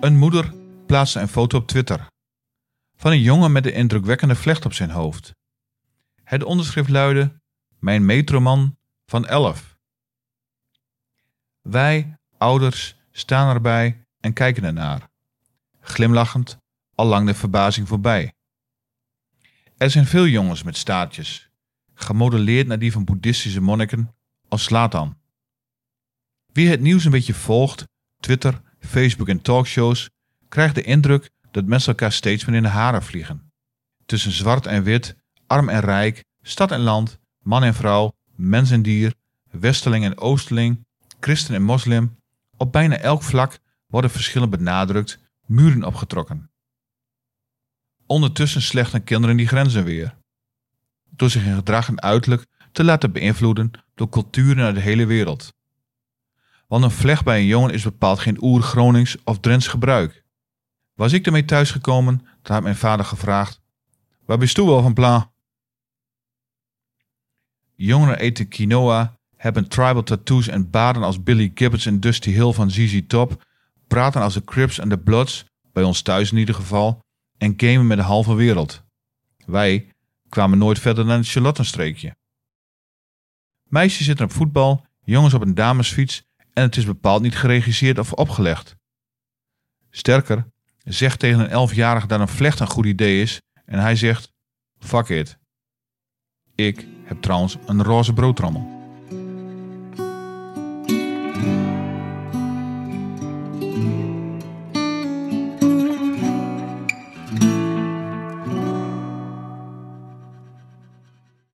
Een moeder plaatste een foto op Twitter van een jongen met een indrukwekkende vlecht op zijn hoofd. Het onderschrift luidde: Mijn metroman van 11. Wij, ouders, staan erbij en kijken ernaar. Glimlachend, al lang de verbazing voorbij. Er zijn veel jongens met staartjes, gemodelleerd naar die van boeddhistische monniken als Slatan. Wie het nieuws een beetje volgt, Twitter, Facebook en talkshows, krijgt de indruk dat mensen elkaar steeds meer in de haren vliegen. Tussen zwart en wit, arm en rijk, stad en land, man en vrouw, mens en dier, westerling en oosterling, christen en moslim, op bijna elk vlak worden verschillen benadrukt, muren opgetrokken. Ondertussen slechten kinderen die grenzen weer. Door zich in gedrag en uiterlijk te laten beïnvloeden door culturen uit de hele wereld. Want een vlecht bij een jongen is bepaald geen oer-Gronings of Drents gebruik. Was ik ermee thuisgekomen, dan had mijn vader gevraagd: Waar bist u wel van plan? Jongeren eten quinoa, hebben tribal tattoos en baden als Billy Gibbons en Dusty Hill van ZZ Top, praten als de Crips en de Bloods, bij ons thuis in ieder geval, en gamen met de halve wereld. Wij kwamen nooit verder dan het Charlottenstreekje. Meisjes zitten op voetbal, jongens op een damesfiets en het is bepaald niet geregisseerd of opgelegd. Sterker, zegt tegen een elfjarige dat een vlecht een goed idee is en hij zegt: Fuck it. Ik heb trouwens een roze broodtrommel.